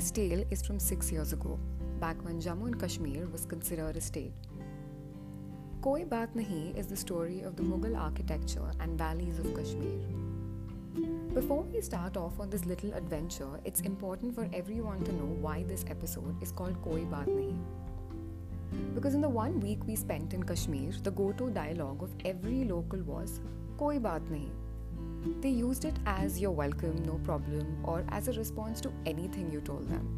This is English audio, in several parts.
This tale is from six years ago, back when Jammu and Kashmir was considered a state. Koi Baat Nahi is the story of the Mughal architecture and valleys of Kashmir. Before we start off on this little adventure, it's important for everyone to know why this episode is called Koi Baat Nahi. Because in the one week we spent in Kashmir, the go to dialogue of every local was Koi Baat Nahi. They used it as you're welcome, no problem, or as a response to anything you told them.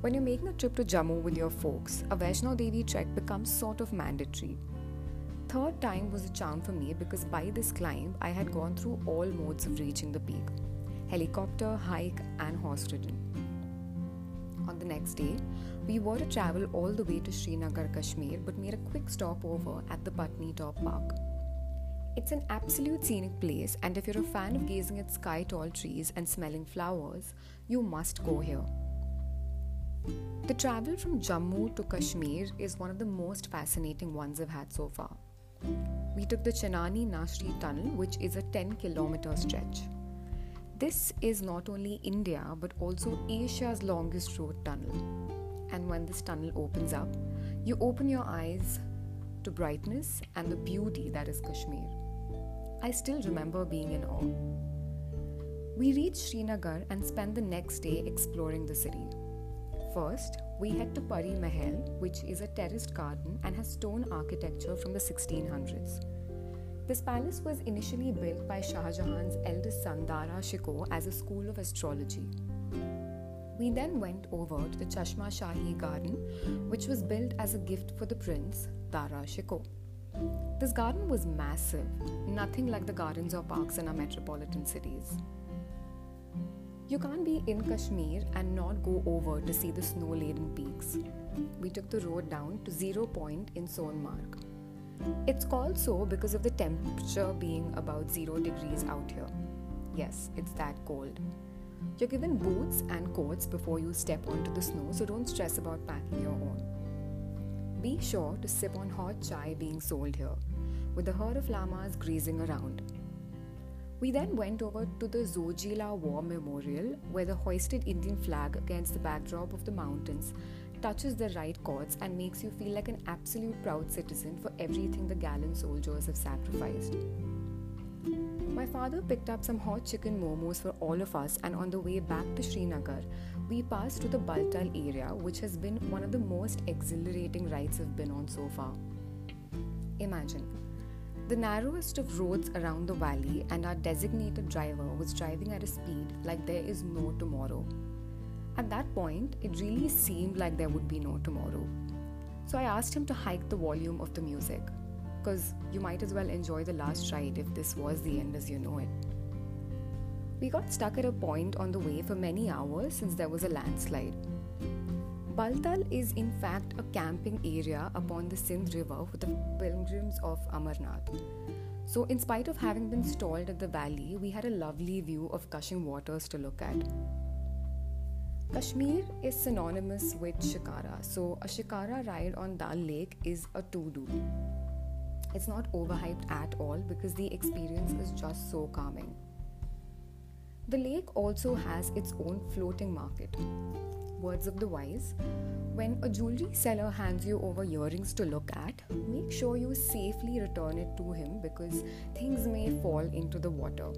When you're making a trip to Jammu with your folks, a Vaishno Devi trek becomes sort of mandatory. Third time was a charm for me because by this climb, I had gone through all modes of reaching the peak helicopter, hike, and horse ridden. On the next day, we were to travel all the way to Srinagar, Kashmir, but made a quick stopover at the Patni Top Park. It's an absolute scenic place, and if you're a fan of gazing at sky tall trees and smelling flowers, you must go here. The travel from Jammu to Kashmir is one of the most fascinating ones I've had so far. We took the Chenani Nashri Tunnel, which is a 10 kilometer stretch. This is not only India but also Asia's longest road tunnel. And when this tunnel opens up, you open your eyes to brightness and the beauty that is Kashmir. I still remember being in awe. We reached Srinagar and spent the next day exploring the city. First, we head to Pari Mahal, which is a terraced garden and has stone architecture from the 1600s. This palace was initially built by Shah Jahan's eldest son Dara Shikoh as a school of astrology. We then went over to the Chashma Shahi garden, which was built as a gift for the prince, Dara Shikoh. This garden was massive, nothing like the gardens or parks in our metropolitan cities. You can't be in Kashmir and not go over to see the snow laden peaks. We took the road down to Zero Point in Sonmarg. It's called so because of the temperature being about 0 degrees out here. Yes, it's that cold. You're given boots and coats before you step onto the snow, so don't stress about packing your own. Be sure to sip on hot chai being sold here, with a herd of llamas grazing around. We then went over to the Zojila War Memorial, where the hoisted Indian flag against the backdrop of the mountains touches the right chords and makes you feel like an absolute proud citizen for everything the gallant soldiers have sacrificed. My father picked up some hot chicken momos for all of us, and on the way back to Srinagar, we pass to the Baltal area, which has been one of the most exhilarating rides I've been on so far. Imagine the narrowest of roads around the valley, and our designated driver was driving at a speed like there is no tomorrow. At that point, it really seemed like there would be no tomorrow. So I asked him to hike the volume of the music, because you might as well enjoy the last ride if this was the end as you know it. We got stuck at a point on the way for many hours since there was a landslide. Baltal is in fact a camping area upon the Sindh River for the pilgrims of Amarnath. So, in spite of having been stalled at the valley, we had a lovely view of gushing waters to look at. Kashmir is synonymous with shikara, so a shikara ride on Dal Lake is a to do. It's not overhyped at all because the experience is just so calming. The lake also has its own floating market words of the wise when a jewelry seller hands you over earrings to look at, make sure you safely return it to him because things may fall into the water.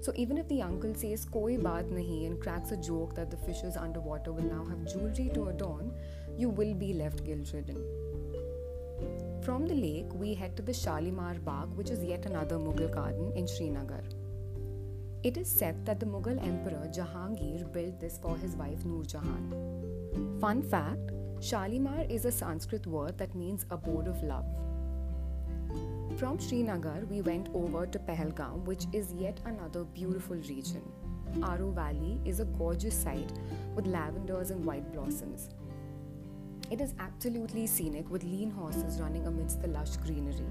So even if the uncle says koi baat nahi and cracks a joke that the fishes underwater will now have jewelry to adorn, you will be left guilt-ridden. From the lake, we head to the Shalimar Bagh, which is yet another Mughal garden in Srinagar. It is said that the Mughal Emperor Jahangir built this for his wife Noor Jahan. Fun fact Shalimar is a Sanskrit word that means abode of love. From Srinagar, we went over to Pahalgam, which is yet another beautiful region. Aru Valley is a gorgeous sight with lavenders and white blossoms. It is absolutely scenic with lean horses running amidst the lush greenery.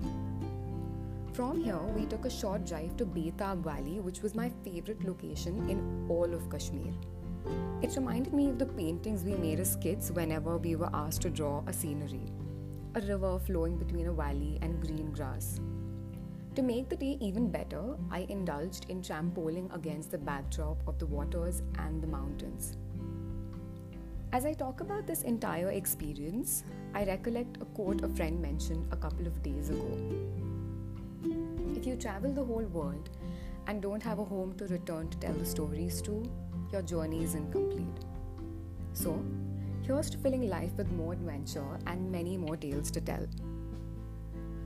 From here, we took a short drive to Betab Valley, which was my favorite location in all of Kashmir. It reminded me of the paintings we made as kids whenever we were asked to draw a scenery a river flowing between a valley and green grass. To make the day even better, I indulged in trampoling against the backdrop of the waters and the mountains. As I talk about this entire experience, I recollect a quote a friend mentioned a couple of days ago. If you travel the whole world and don't have a home to return to tell the stories to, your journey is incomplete. So, here's to filling life with more adventure and many more tales to tell.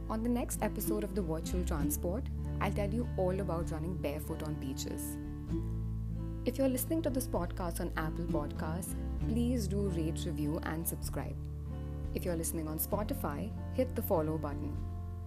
On the next episode of the Virtual Transport, I'll tell you all about running barefoot on beaches. If you're listening to this podcast on Apple Podcasts, please do rate, review, and subscribe. If you're listening on Spotify, hit the follow button.